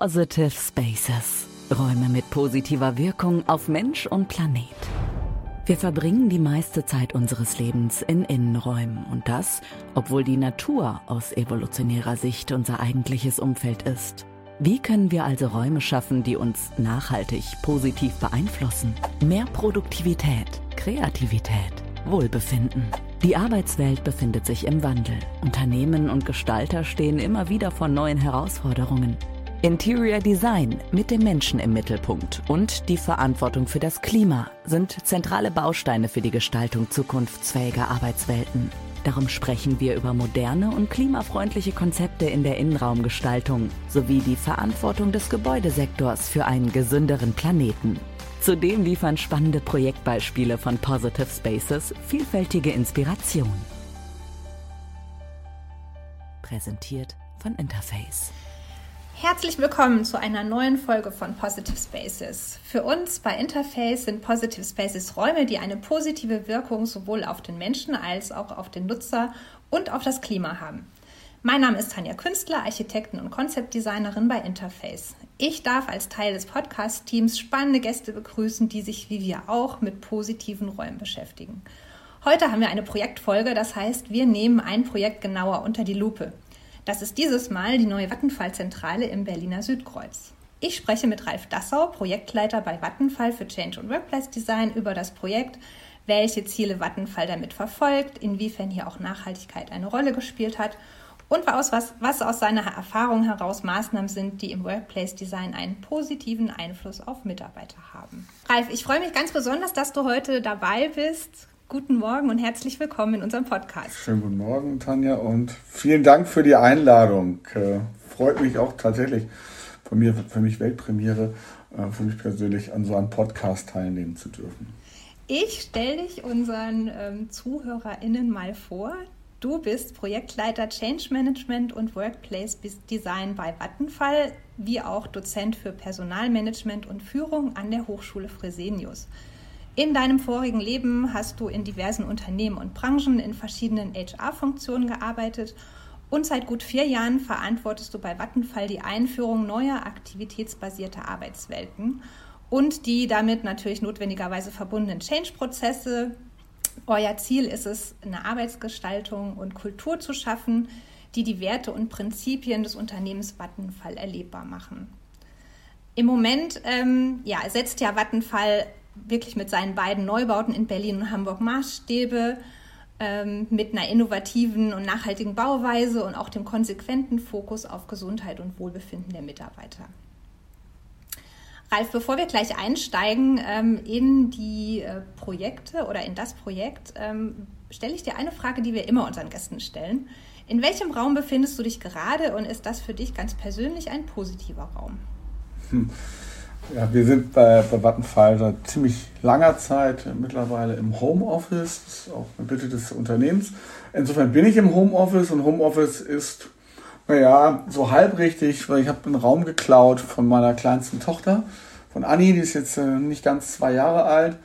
Positive Spaces. Räume mit positiver Wirkung auf Mensch und Planet. Wir verbringen die meiste Zeit unseres Lebens in Innenräumen und das, obwohl die Natur aus evolutionärer Sicht unser eigentliches Umfeld ist. Wie können wir also Räume schaffen, die uns nachhaltig positiv beeinflussen? Mehr Produktivität, Kreativität, Wohlbefinden. Die Arbeitswelt befindet sich im Wandel. Unternehmen und Gestalter stehen immer wieder vor neuen Herausforderungen. Interior Design mit dem Menschen im Mittelpunkt und die Verantwortung für das Klima sind zentrale Bausteine für die Gestaltung zukunftsfähiger Arbeitswelten. Darum sprechen wir über moderne und klimafreundliche Konzepte in der Innenraumgestaltung sowie die Verantwortung des Gebäudesektors für einen gesünderen Planeten. Zudem liefern spannende Projektbeispiele von Positive Spaces vielfältige Inspiration. Präsentiert von Interface. Herzlich willkommen zu einer neuen Folge von Positive Spaces. Für uns bei Interface sind Positive Spaces Räume, die eine positive Wirkung sowohl auf den Menschen als auch auf den Nutzer und auf das Klima haben. Mein Name ist Tanja Künstler, Architektin und Konzeptdesignerin bei Interface. Ich darf als Teil des Podcast-Teams spannende Gäste begrüßen, die sich wie wir auch mit positiven Räumen beschäftigen. Heute haben wir eine Projektfolge, das heißt, wir nehmen ein Projekt genauer unter die Lupe. Das ist dieses Mal die neue Vattenfall-Zentrale im Berliner Südkreuz. Ich spreche mit Ralf Dassau, Projektleiter bei Vattenfall für Change und Workplace Design, über das Projekt, welche Ziele Vattenfall damit verfolgt, inwiefern hier auch Nachhaltigkeit eine Rolle gespielt hat und was, was, was aus seiner Erfahrung heraus Maßnahmen sind, die im Workplace Design einen positiven Einfluss auf Mitarbeiter haben. Ralf, ich freue mich ganz besonders, dass du heute dabei bist. Guten Morgen und herzlich willkommen in unserem Podcast. Schönen guten Morgen, Tanja, und vielen Dank für die Einladung. Äh, freut mich auch tatsächlich von mir, für mich Weltpremiere, äh, für mich persönlich an so einem Podcast teilnehmen zu dürfen. Ich stelle dich unseren ähm, ZuhörerInnen mal vor. Du bist Projektleiter Change Management und Workplace Design bei Vattenfall, wie auch Dozent für Personalmanagement und Führung an der Hochschule Fresenius. In deinem vorigen Leben hast du in diversen Unternehmen und Branchen in verschiedenen HR-Funktionen gearbeitet und seit gut vier Jahren verantwortest du bei Vattenfall die Einführung neuer aktivitätsbasierter Arbeitswelten und die damit natürlich notwendigerweise verbundenen Change-Prozesse. Euer Ziel ist es, eine Arbeitsgestaltung und Kultur zu schaffen, die die Werte und Prinzipien des Unternehmens Vattenfall erlebbar machen. Im Moment ähm, ja, setzt ja Vattenfall wirklich mit seinen beiden Neubauten in Berlin und Hamburg Maßstäbe, ähm, mit einer innovativen und nachhaltigen Bauweise und auch dem konsequenten Fokus auf Gesundheit und Wohlbefinden der Mitarbeiter. Ralf, bevor wir gleich einsteigen ähm, in die äh, Projekte oder in das Projekt, ähm, stelle ich dir eine Frage, die wir immer unseren Gästen stellen. In welchem Raum befindest du dich gerade und ist das für dich ganz persönlich ein positiver Raum? Hm. Ja, wir sind bei, bei Vattenfall seit ziemlich langer Zeit mittlerweile im Homeoffice. Das ist auch eine Bitte des Unternehmens. Insofern bin ich im Homeoffice und Homeoffice ist, naja, so halb richtig, weil ich habe einen Raum geklaut von meiner kleinsten Tochter, von Anni, die ist jetzt äh, nicht ganz zwei Jahre alt.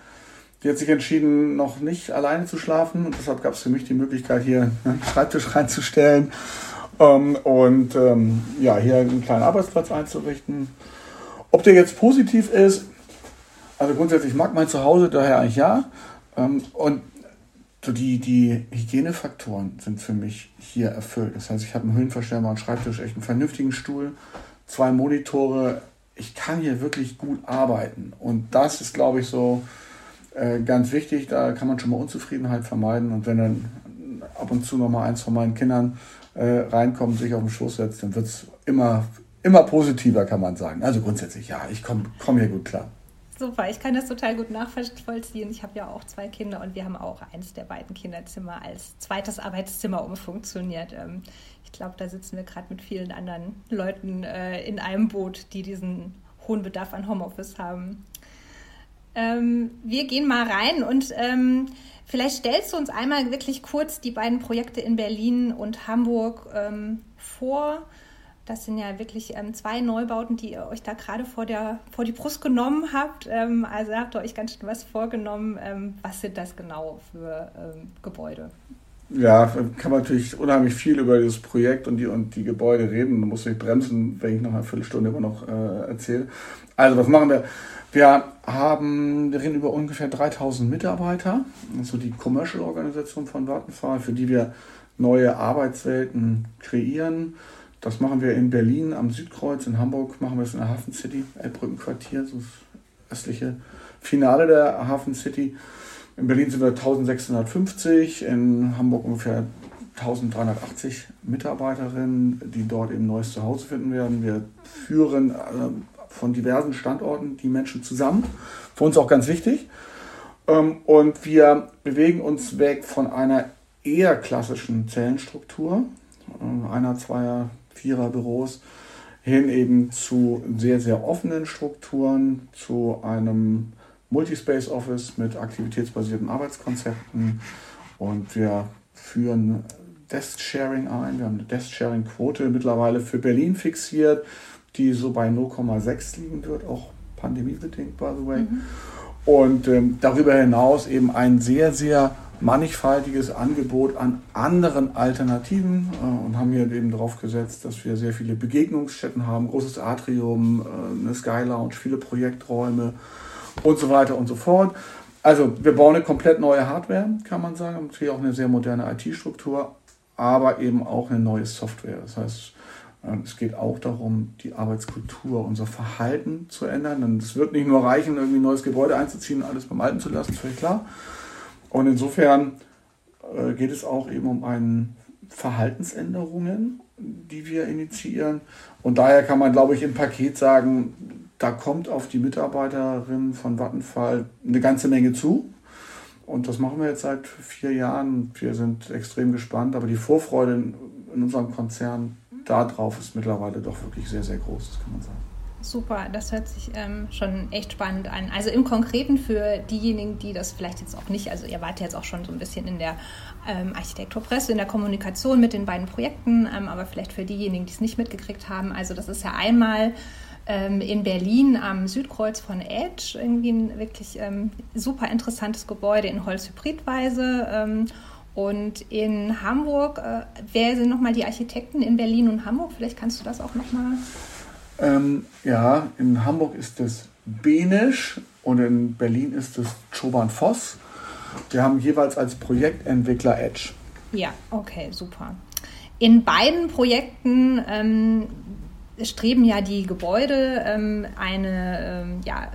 Die hat sich entschieden, noch nicht alleine zu schlafen und deshalb gab es für mich die Möglichkeit, hier einen Schreibtisch reinzustellen ähm, und ähm, ja, hier einen kleinen Arbeitsplatz einzurichten ob der jetzt positiv ist, also grundsätzlich mag mein Zuhause daher eigentlich ja. Ähm, und so die, die Hygienefaktoren sind für mich hier erfüllt. Das heißt, ich habe einen höhenverstellbaren Schreibtisch, echt einen vernünftigen Stuhl, zwei Monitore. Ich kann hier wirklich gut arbeiten. Und das ist, glaube ich, so äh, ganz wichtig. Da kann man schon mal Unzufriedenheit vermeiden. Und wenn dann ab und zu noch mal eins von meinen Kindern äh, reinkommt, sich auf den Schoß setzt, dann wird es immer immer positiver, kann man sagen. Also grundsätzlich, ja, ich komme komm hier gut klar. Super, ich kann das total gut nachvollziehen. Ich habe ja auch zwei Kinder und wir haben auch eins der beiden Kinderzimmer als zweites Arbeitszimmer umfunktioniert. Ähm, ich glaube, da sitzen wir gerade mit vielen anderen Leuten äh, in einem Boot, die diesen hohen Bedarf an Homeoffice haben. Ähm, wir gehen mal rein und ähm, vielleicht stellst du uns einmal wirklich kurz die beiden Projekte in Berlin und Hamburg vor das sind ja wirklich ähm, zwei Neubauten, die ihr euch da gerade vor, vor die Brust genommen habt. Ähm, also habt ihr euch ganz schön was vorgenommen. Ähm, was sind das genau für ähm, Gebäude? Ja, kann man natürlich unheimlich viel über dieses Projekt und die, und die Gebäude reden. Da muss ich bremsen, wenn ich noch eine Viertelstunde immer noch äh, erzähle. Also, was machen wir? Wir haben, wir reden über ungefähr 3000 Mitarbeiter, also die Commercial-Organisation von Vattenfall, für die wir neue Arbeitswelten kreieren. Das machen wir in Berlin am Südkreuz, in Hamburg machen wir es in der Hafen City, Elbbrückenquartier, so das östliche Finale der Hafen City. In Berlin sind wir 1650, in Hamburg ungefähr 1380 Mitarbeiterinnen, die dort eben neues Zuhause finden werden. Wir führen ähm, von diversen Standorten die Menschen zusammen. Für uns auch ganz wichtig. Ähm, und wir bewegen uns weg von einer eher klassischen Zellenstruktur, äh, einer, zweier, vierer Büros, hin eben zu sehr, sehr offenen Strukturen, zu einem Multispace Office mit aktivitätsbasierten Arbeitskonzepten und wir führen Desk Sharing ein. Wir haben eine Desk Sharing Quote mittlerweile für Berlin fixiert, die so bei 0,6 liegen wird, auch pandemiebedingt, by the way. Mhm. Und ähm, darüber hinaus eben ein sehr, sehr mannigfaltiges Angebot an anderen Alternativen äh, und haben hier eben darauf gesetzt, dass wir sehr viele Begegnungsstätten haben, großes Atrium, äh, eine Sky Lounge, viele Projekträume und so weiter und so fort. Also wir bauen eine komplett neue Hardware, kann man sagen, natürlich auch eine sehr moderne IT-Struktur, aber eben auch eine neue Software. Das heißt, ähm, es geht auch darum, die Arbeitskultur, unser Verhalten zu ändern. Denn es wird nicht nur reichen, irgendwie ein neues Gebäude einzuziehen alles beim Alten zu lassen, völlig klar. Und insofern äh, geht es auch eben um einen Verhaltensänderungen, die wir initiieren. Und daher kann man, glaube ich, im Paket sagen, da kommt auf die Mitarbeiterinnen von Vattenfall eine ganze Menge zu. Und das machen wir jetzt seit vier Jahren. Wir sind extrem gespannt, aber die Vorfreude in, in unserem Konzern darauf ist mittlerweile doch wirklich sehr, sehr groß, das kann man sagen. Super, das hört sich ähm, schon echt spannend an. Also im Konkreten für diejenigen, die das vielleicht jetzt auch nicht, also ihr wart jetzt auch schon so ein bisschen in der ähm, Architekturpresse, in der Kommunikation mit den beiden Projekten, ähm, aber vielleicht für diejenigen, die es nicht mitgekriegt haben. Also das ist ja einmal ähm, in Berlin am Südkreuz von Edge, irgendwie ein wirklich ähm, super interessantes Gebäude in Holzhybridweise. Ähm, und in Hamburg, äh, wer sind nochmal die Architekten in Berlin und Hamburg? Vielleicht kannst du das auch nochmal. Ähm, ja, in Hamburg ist es Benisch und in Berlin ist es Choban Voss. Wir haben jeweils als Projektentwickler Edge. Ja, okay, super. In beiden Projekten ähm, streben ja die Gebäude ähm, eine, ähm, ja,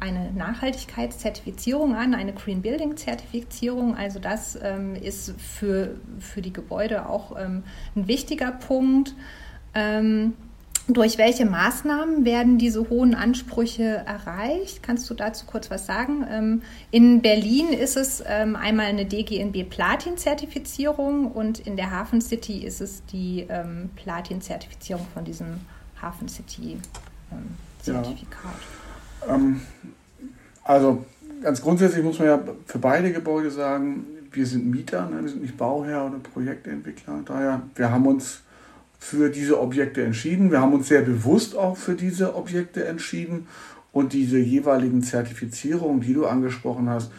eine Nachhaltigkeitszertifizierung an, eine Green Building Zertifizierung. Also das ähm, ist für, für die Gebäude auch ähm, ein wichtiger Punkt. Ähm, durch welche Maßnahmen werden diese hohen Ansprüche erreicht? Kannst du dazu kurz was sagen? Ähm, in Berlin ist es einmal eine DGNB Platin-Zertifizierung und in der Hafen City ist es die Platin-Zertifizierung von diesem Hafen City ähm, Zertifikat? Ja. Ähm, also ganz grundsätzlich muss man ja für beide Gebäude sagen, wir sind Mieter, ne? wir sind nicht Bauherr oder Projektentwickler. Daher, wir haben uns für diese Objekte entschieden. Wir haben uns sehr bewusst auch für diese Objekte entschieden. Und diese jeweiligen Zertifizierungen, die du angesprochen hast,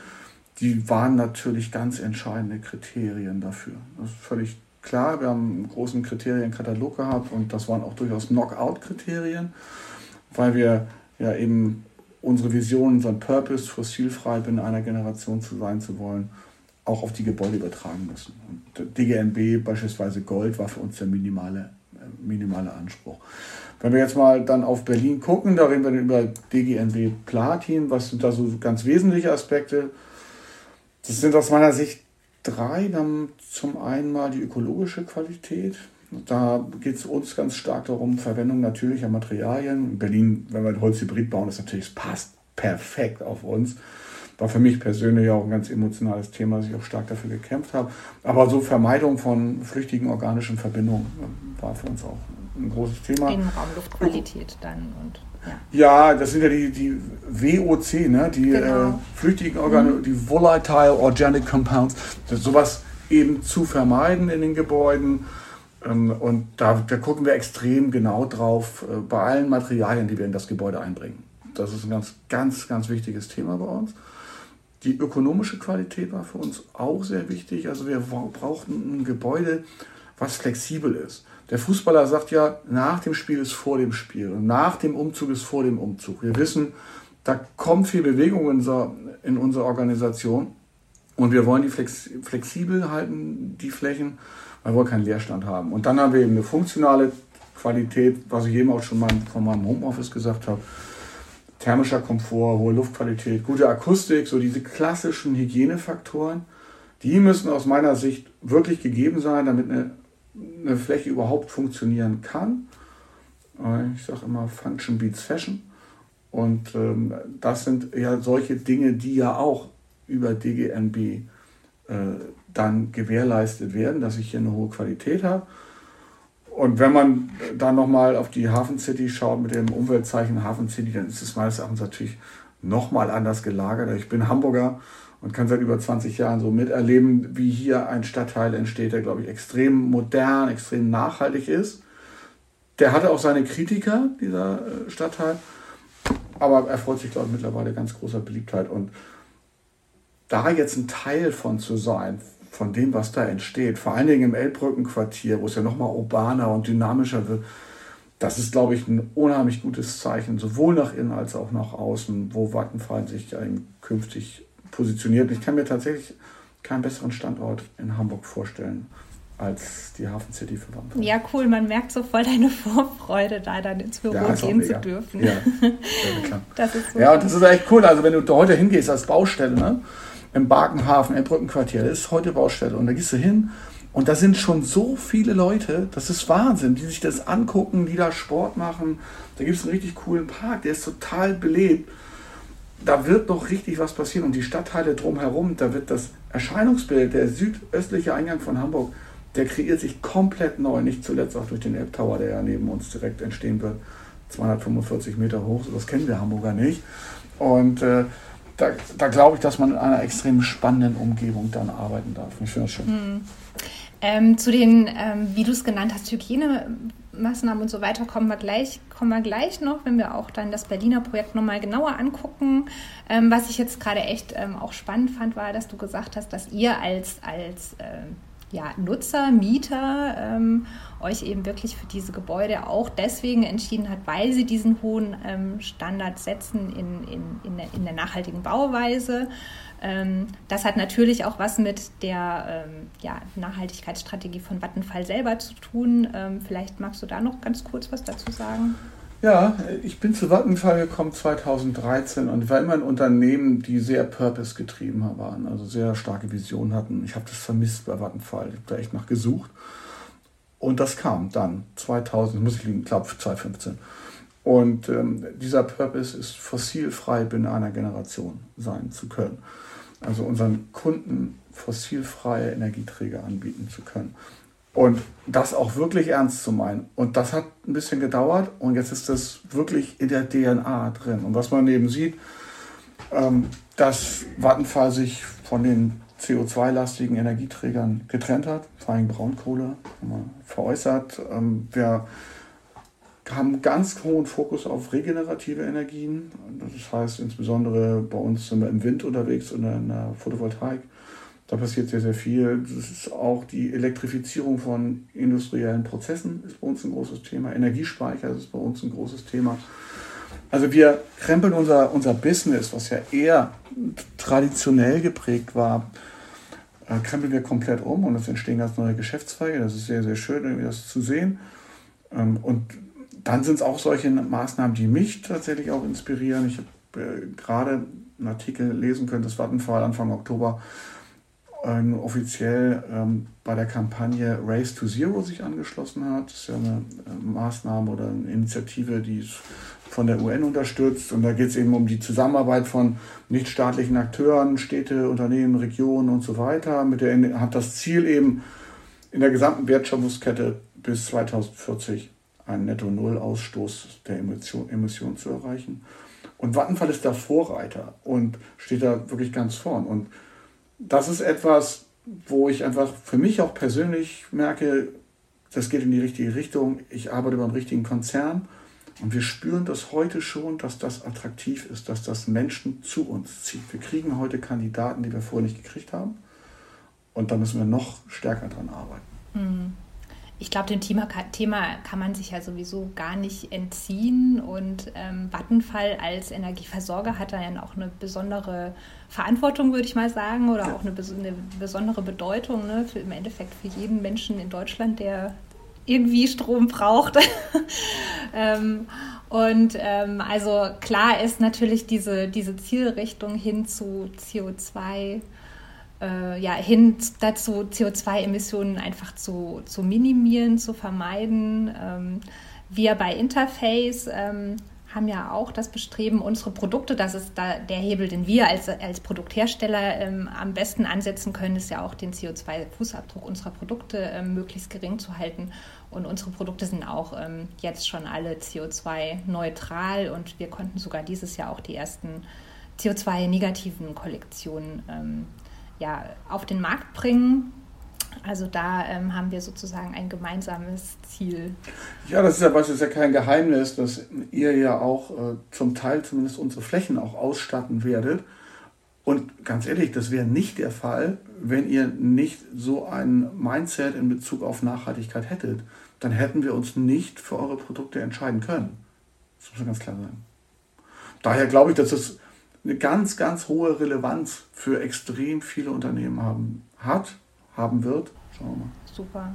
die waren natürlich ganz entscheidende Kriterien dafür. Das ist völlig klar, wir haben einen großen Kriterienkatalog gehabt und das waren auch durchaus Knockout-Kriterien, weil wir ja eben unsere Vision, unseren Purpose, fossilfrei in einer Generation zu sein zu wollen, auch auf die Gebäude übertragen müssen. Und DGNB beispielsweise Gold war für uns der minimale, äh, minimale Anspruch. Wenn wir jetzt mal dann auf Berlin gucken, da reden wir dann über DGNB Platin. Was sind da so ganz wesentliche Aspekte? Das sind aus meiner Sicht drei. Wir zum einen mal die ökologische Qualität. Da geht es uns ganz stark darum, Verwendung natürlicher Materialien. In Berlin, wenn wir Holzhybrid bauen, ist natürlich, es passt perfekt auf uns. War für mich persönlich auch ein ganz emotionales Thema, dass ich auch stark dafür gekämpft habe. Aber so Vermeidung von flüchtigen organischen Verbindungen war für uns auch ein großes Thema. In Raumluftqualität dann und ja. das sind ja die, die WOC, ne? die genau. äh, flüchtigen Organe, mhm. die Volatile Organic Compounds. Sowas eben zu vermeiden in den Gebäuden. Ähm, und da, da gucken wir extrem genau drauf äh, bei allen Materialien, die wir in das Gebäude einbringen. Das ist ein ganz, ganz, ganz wichtiges Thema bei uns. Die ökonomische Qualität war für uns auch sehr wichtig. Also wir brauchten ein Gebäude, was flexibel ist. Der Fußballer sagt ja, nach dem Spiel ist vor dem Spiel und nach dem Umzug ist vor dem Umzug. Wir wissen, da kommt viel Bewegung in unserer, in unserer Organisation und wir wollen die flex, flexibel halten, die Flächen, weil wir keinen Leerstand haben. Und dann haben wir eben eine funktionale Qualität, was ich eben auch schon mal von meinem Homeoffice gesagt habe. Thermischer Komfort, hohe Luftqualität, gute Akustik, so diese klassischen Hygienefaktoren, die müssen aus meiner Sicht wirklich gegeben sein, damit eine, eine Fläche überhaupt funktionieren kann. Ich sage immer, Function beats Fashion. Und ähm, das sind ja solche Dinge, die ja auch über DGNB äh, dann gewährleistet werden, dass ich hier eine hohe Qualität habe. Und wenn man dann nochmal auf die Hafen City schaut mit dem Umweltzeichen Hafen City, dann ist es meines Erachtens natürlich nochmal anders gelagert. Ich bin Hamburger und kann seit über 20 Jahren so miterleben, wie hier ein Stadtteil entsteht, der, glaube ich, extrem modern, extrem nachhaltig ist. Der hatte auch seine Kritiker, dieser äh, Stadtteil, aber er freut sich, glaube ich, mittlerweile ganz großer Beliebtheit. Und da jetzt ein Teil von zu sein, von dem, was da entsteht, vor allen Dingen im Elbbrückenquartier, wo es ja nochmal urbaner und dynamischer wird, das ist, glaube ich, ein unheimlich gutes Zeichen, sowohl nach innen als auch nach außen, wo Vattenfall sich künftig positioniert. Ich kann mir tatsächlich keinen besseren Standort in Hamburg vorstellen als die Hafen City für Vattenfall. Ja, cool. Man merkt so voll deine Vorfreude, da dann ins Büro ja, gehen zu dürfen. Ja, ja, das ist super. ja, und das ist echt cool. Also wenn du heute hingehst als Baustelle, ne? Im Barkenhafen, im Brückenquartier. Das ist heute Baustelle. Und da gehst du hin und da sind schon so viele Leute, das ist Wahnsinn, die sich das angucken, die da Sport machen. Da gibt es einen richtig coolen Park, der ist total belebt. Da wird noch richtig was passieren. Und die Stadtteile drumherum, da wird das Erscheinungsbild, der südöstliche Eingang von Hamburg, der kreiert sich komplett neu. Nicht zuletzt auch durch den Elbtower, der ja neben uns direkt entstehen wird. 245 Meter hoch, so das kennen wir Hamburger nicht. Und äh, da, da glaube ich, dass man in einer extrem spannenden Umgebung dann arbeiten darf. Ich finde das schön. Mhm. Ähm, zu den, ähm, wie du es genannt hast, Hygienemaßnahmen und so weiter kommen wir gleich, kommen wir gleich noch, wenn wir auch dann das Berliner Projekt nochmal genauer angucken. Ähm, was ich jetzt gerade echt ähm, auch spannend fand, war, dass du gesagt hast, dass ihr als, als ähm, ja, Nutzer, Mieter ähm, euch eben wirklich für diese Gebäude auch deswegen entschieden hat, weil sie diesen hohen ähm, Standard setzen in, in, in, der, in der nachhaltigen Bauweise. Ähm, das hat natürlich auch was mit der ähm, ja, Nachhaltigkeitsstrategie von Vattenfall selber zu tun. Ähm, vielleicht magst du da noch ganz kurz was dazu sagen? Ja, ich bin zu Vattenfall gekommen 2013 und war immer ein Unternehmen, die sehr purpose-getrieben waren, also sehr starke Visionen hatten. Ich habe das vermisst bei Vattenfall, ich habe da echt nach gesucht. Und das kam dann 2000, muss ich liegen, glaube 2015. Und ähm, dieser Purpose ist fossilfrei binnen einer Generation sein zu können. Also unseren Kunden fossilfreie Energieträger anbieten zu können. Und das auch wirklich ernst zu meinen. Und das hat ein bisschen gedauert und jetzt ist das wirklich in der DNA drin. Und was man eben sieht, ähm, dass Vattenfall sich von den CO2-lastigen Energieträgern getrennt hat, vor allem Braunkohle, veräußert. Ähm, wir haben ganz hohen Fokus auf regenerative Energien. Das heißt insbesondere bei uns sind wir im Wind unterwegs und in der Photovoltaik. Da passiert sehr, sehr viel. Das ist auch die Elektrifizierung von industriellen Prozessen ist bei uns ein großes Thema. Energiespeicher ist bei uns ein großes Thema. Also wir krempeln unser, unser Business, was ja eher traditionell geprägt war, äh, krempeln wir komplett um und es entstehen ganz neue Geschäftszweige. Das ist sehr, sehr schön, irgendwie das zu sehen. Ähm, und dann sind es auch solche Maßnahmen, die mich tatsächlich auch inspirieren. Ich habe äh, gerade einen Artikel lesen können, das Vattenfall Anfang Oktober äh, offiziell ähm, bei der Kampagne Race to Zero sich angeschlossen hat. Das ist ja eine äh, Maßnahme oder eine Initiative, die von der UN unterstützt. Und da geht es eben um die Zusammenarbeit von nichtstaatlichen Akteuren, Städte, Unternehmen, Regionen und so weiter. Mit der hat das Ziel eben in der gesamten Wertschöpfungskette bis 2040 einen Netto-Null-Ausstoß der Emission, Emissionen zu erreichen. Und Vattenfall ist da Vorreiter und steht da wirklich ganz vorn. Und das ist etwas, wo ich einfach für mich auch persönlich merke, das geht in die richtige Richtung. Ich arbeite beim richtigen Konzern, Und wir spüren das heute schon, dass das attraktiv ist, dass das Menschen zu uns zieht. Wir kriegen heute Kandidaten, die wir vorher nicht gekriegt haben. Und da müssen wir noch stärker dran arbeiten. Hm. Ich glaube, dem Thema, Thema kann man sich ja sowieso gar nicht entziehen. Und ähm, Vattenfall als Energieversorger hat da ja auch eine besondere Verantwortung, würde ich mal sagen, oder auch eine, eine besondere Bedeutung ne, für, im Endeffekt für jeden Menschen in Deutschland, der irgendwie Strom braucht. ähm, und ähm, also klar ist natürlich diese, diese Zielrichtung hin zu CO2 äh, ja, hin dazu, CO2-Emissionen einfach zu, zu minimieren, zu vermeiden. Ähm, wir bei Interface ähm, haben ja auch das Bestreben, unsere Produkte, das ist da der Hebel, den wir als, als Produkthersteller ähm, am besten ansetzen können, ist ja auch den CO2-Fußabdruck unserer Produkte ähm, möglichst gering zu halten. Und unsere Produkte sind auch ähm, jetzt schon alle CO2-neutral und wir konnten sogar dieses Jahr auch die ersten CO2-negativen Kollektionen ähm, ja, auf den Markt bringen. Also da ähm, haben wir sozusagen ein gemeinsames Ziel. Ja, das ist ja beispielsweise kein Geheimnis, dass ihr ja auch äh, zum Teil zumindest unsere Flächen auch ausstatten werdet. Und ganz ehrlich, das wäre nicht der Fall, wenn ihr nicht so ein Mindset in Bezug auf Nachhaltigkeit hättet. Dann hätten wir uns nicht für eure Produkte entscheiden können. Das muss man ganz klar sagen. Daher glaube ich, dass es eine ganz, ganz hohe Relevanz für extrem viele Unternehmen haben, hat, haben wird. Schauen wir mal. Super.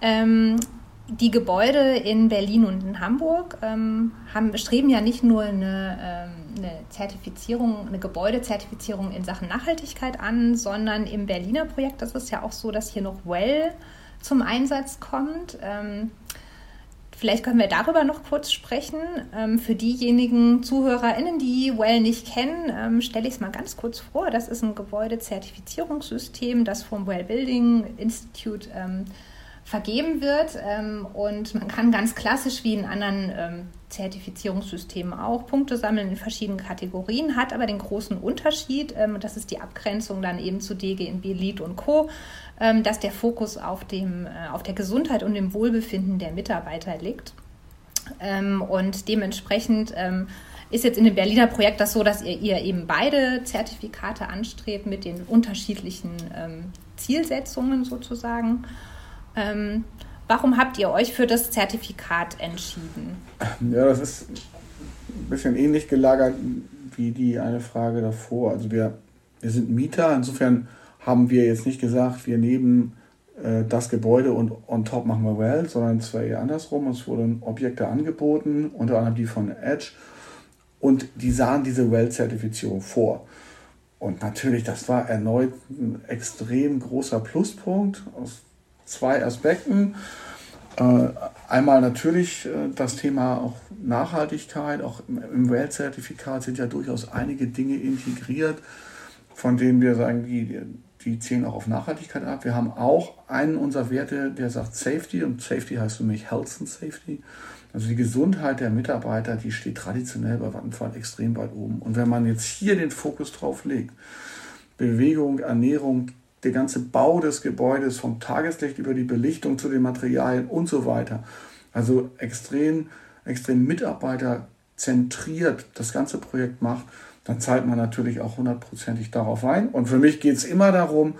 Ähm, die Gebäude in Berlin und in Hamburg ähm, haben, streben ja nicht nur eine, ähm, eine Zertifizierung, eine Gebäudezertifizierung in Sachen Nachhaltigkeit an, sondern im Berliner Projekt ist es ja auch so, dass hier noch Well zum Einsatz kommt. Ähm, Vielleicht können wir darüber noch kurz sprechen. Ähm, für diejenigen ZuhörerInnen, die Well nicht kennen, ähm, stelle ich es mal ganz kurz vor. Das ist ein Gebäudezertifizierungssystem, das vom Well Building Institute ähm, vergeben wird. Ähm, und man kann ganz klassisch wie in anderen ähm, Zertifizierungssystemen auch Punkte sammeln in verschiedenen Kategorien, hat aber den großen Unterschied, ähm, das ist die Abgrenzung dann eben zu DGNB Lead und Co., dass der Fokus auf, dem, äh, auf der Gesundheit und dem Wohlbefinden der Mitarbeiter liegt. Und dementsprechend ist jetzt in dem Berliner Projekt das so, dass ihr, ihr eben beide Zertifikate anstrebt mit den unterschiedlichen Zielsetzungen sozusagen. Ähm, warum habt ihr euch für das Zertifikat entschieden? Ja, das ist ein bisschen ähnlich gelagert wie die eine Frage davor. Also wir, wir sind Mieter, insofern haben wir jetzt nicht gesagt, wir nehmen äh, das Gebäude und on top machen wir Well, sondern es war eher andersrum. Es wurden Objekte angeboten, unter anderem die von Edge, und die sahen diese Well-Zertifizierung vor. Und natürlich, das war erneut ein extrem großer Pluspunkt aus zwei Aspekten. Äh, einmal natürlich äh, das Thema auch Nachhaltigkeit, auch im Well-Zertifikat sind ja durchaus einige Dinge integriert, von denen wir sagen, die, die zielen auch auf Nachhaltigkeit ab. Wir haben auch einen unserer Werte, der sagt Safety und Safety heißt für mich Health and Safety. Also die Gesundheit der Mitarbeiter, die steht traditionell bei Vattenfall extrem weit oben. Und wenn man jetzt hier den Fokus drauf legt, Bewegung, Ernährung, der ganze Bau des Gebäudes vom Tageslicht über die Belichtung zu den Materialien und so weiter, also extrem, extrem mitarbeiterzentriert das ganze Projekt macht, dann zahlt man natürlich auch hundertprozentig darauf ein. Und für mich geht es immer darum,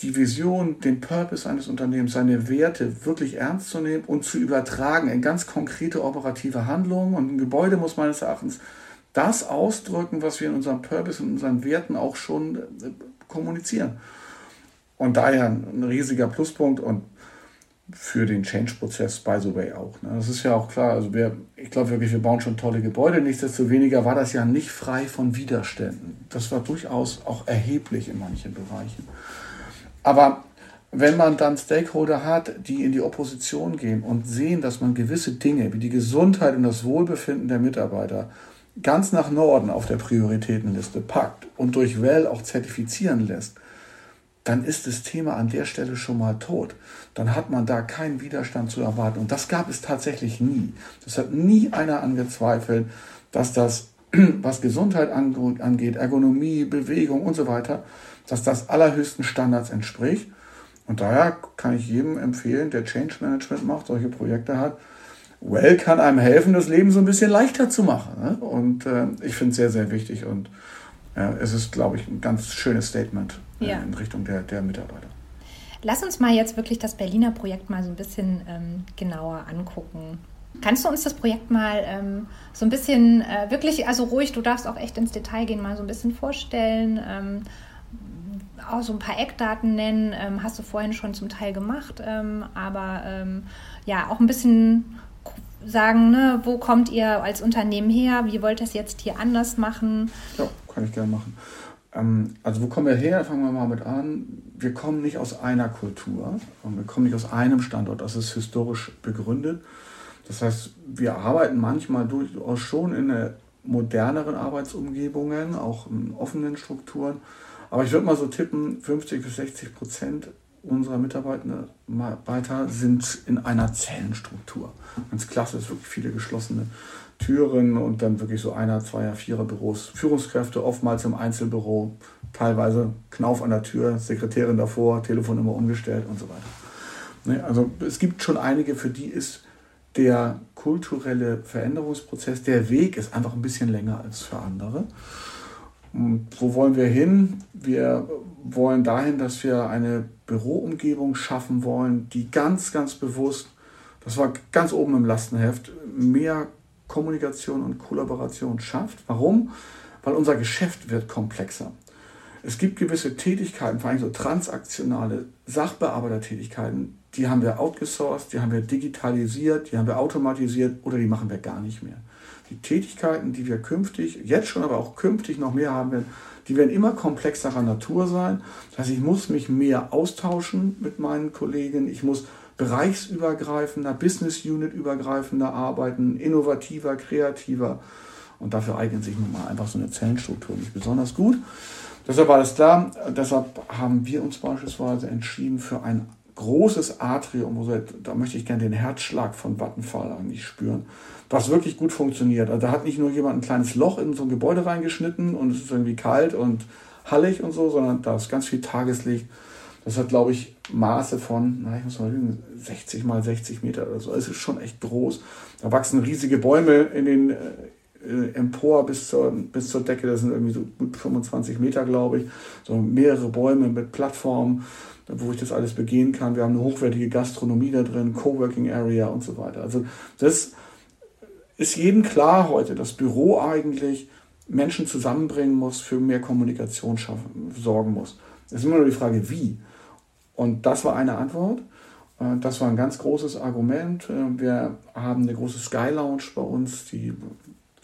die Vision, den Purpose eines Unternehmens, seine Werte wirklich ernst zu nehmen und zu übertragen in ganz konkrete operative Handlungen. Und ein Gebäude muss meines Erachtens das ausdrücken, was wir in unserem Purpose und unseren Werten auch schon äh, kommunizieren. Und daher ein riesiger Pluspunkt. Und für den Change-Prozess, by the way, auch. Ne? Das ist ja auch klar. Also wir, ich glaube wirklich, wir bauen schon tolle Gebäude. Nichtsdestoweniger war das ja nicht frei von Widerständen. Das war durchaus auch erheblich in manchen Bereichen. Aber wenn man dann Stakeholder hat, die in die Opposition gehen und sehen, dass man gewisse Dinge wie die Gesundheit und das Wohlbefinden der Mitarbeiter ganz nach Norden auf der Prioritätenliste packt und durch Well auch zertifizieren lässt, dann ist das Thema an der Stelle schon mal tot. Dann hat man da keinen Widerstand zu erwarten. Und das gab es tatsächlich nie. Das hat nie einer angezweifelt, dass das, was Gesundheit angeht, Ergonomie, Bewegung und so weiter, dass das allerhöchsten Standards entspricht. Und daher kann ich jedem empfehlen, der Change Management macht, solche Projekte hat, Well kann einem helfen, das Leben so ein bisschen leichter zu machen. Ne? Und äh, ich finde es sehr, sehr wichtig und ja, es ist, glaube ich, ein ganz schönes Statement äh, ja. in Richtung der, der Mitarbeiter. Lass uns mal jetzt wirklich das Berliner Projekt mal so ein bisschen ähm, genauer angucken. Kannst du uns das Projekt mal ähm, so ein bisschen äh, wirklich, also ruhig, du darfst auch echt ins Detail gehen, mal so ein bisschen vorstellen, ähm, auch so ein paar Eckdaten nennen, ähm, hast du vorhin schon zum Teil gemacht, ähm, aber ähm, ja, auch ein bisschen sagen, ne, wo kommt ihr als Unternehmen her, wie wollt ihr es jetzt hier anders machen? Ja, kann ich gerne machen. Ähm, also wo kommen wir her? Fangen wir mal mit an. Wir kommen nicht aus einer Kultur und wir kommen nicht aus einem Standort, das ist historisch begründet das heißt, wir arbeiten manchmal durchaus schon in moderneren Arbeitsumgebungen, auch in offenen Strukturen. Aber ich würde mal so tippen, 50 bis 60 Prozent unserer Mitarbeiter sind in einer Zellenstruktur. Ganz klasse, ist wirklich viele geschlossene Türen und dann wirklich so einer, zweier, vierer Büros. Führungskräfte oftmals im Einzelbüro, teilweise Knauf an der Tür, Sekretärin davor, Telefon immer umgestellt und so weiter. Also es gibt schon einige, für die ist der kulturelle Veränderungsprozess, der Weg ist einfach ein bisschen länger als für andere. Und wo wollen wir hin? Wir wollen dahin, dass wir eine Büroumgebung schaffen wollen, die ganz, ganz bewusst, das war ganz oben im Lastenheft, mehr Kommunikation und Kollaboration schafft. Warum? Weil unser Geschäft wird komplexer. Es gibt gewisse Tätigkeiten, vor allem so transaktionale Sachbearbeitertätigkeiten, die haben wir outgesourced, die haben wir digitalisiert, die haben wir automatisiert oder die machen wir gar nicht mehr. Die Tätigkeiten, die wir künftig, jetzt schon, aber auch künftig noch mehr haben werden, die werden immer komplexerer Natur sein. Das heißt, ich muss mich mehr austauschen mit meinen Kollegen, ich muss bereichsübergreifender, Business Unit übergreifender arbeiten, innovativer, kreativer. Und dafür eignet sich nun mal einfach so eine Zellenstruktur nicht besonders gut. Deshalb war das klar. Deshalb haben wir uns beispielsweise entschieden für ein großes Atrium, da möchte ich gerne den Herzschlag von Vattenfall eigentlich spüren, was wirklich gut funktioniert. Also da hat nicht nur jemand ein kleines Loch in so ein Gebäude reingeschnitten und es ist irgendwie kalt und hallig und so, sondern da ist ganz viel Tageslicht. Das hat, glaube ich, Maße von, na, ich muss mal lügen, 60 mal 60 Meter oder so. Es ist schon echt groß. Da wachsen riesige Bäume in den äh, empor bis zur, bis zur Decke. Das sind irgendwie so gut 25 Meter, glaube ich. So mehrere Bäume mit Plattformen wo ich das alles begehen kann. Wir haben eine hochwertige Gastronomie da drin, Coworking Area und so weiter. Also das ist jedem klar heute, dass Büro eigentlich Menschen zusammenbringen muss, für mehr Kommunikation schaffen, sorgen muss. Es ist immer nur die Frage, wie. Und das war eine Antwort. Äh, das war ein ganz großes Argument. Äh, wir haben eine große Sky Lounge bei uns, die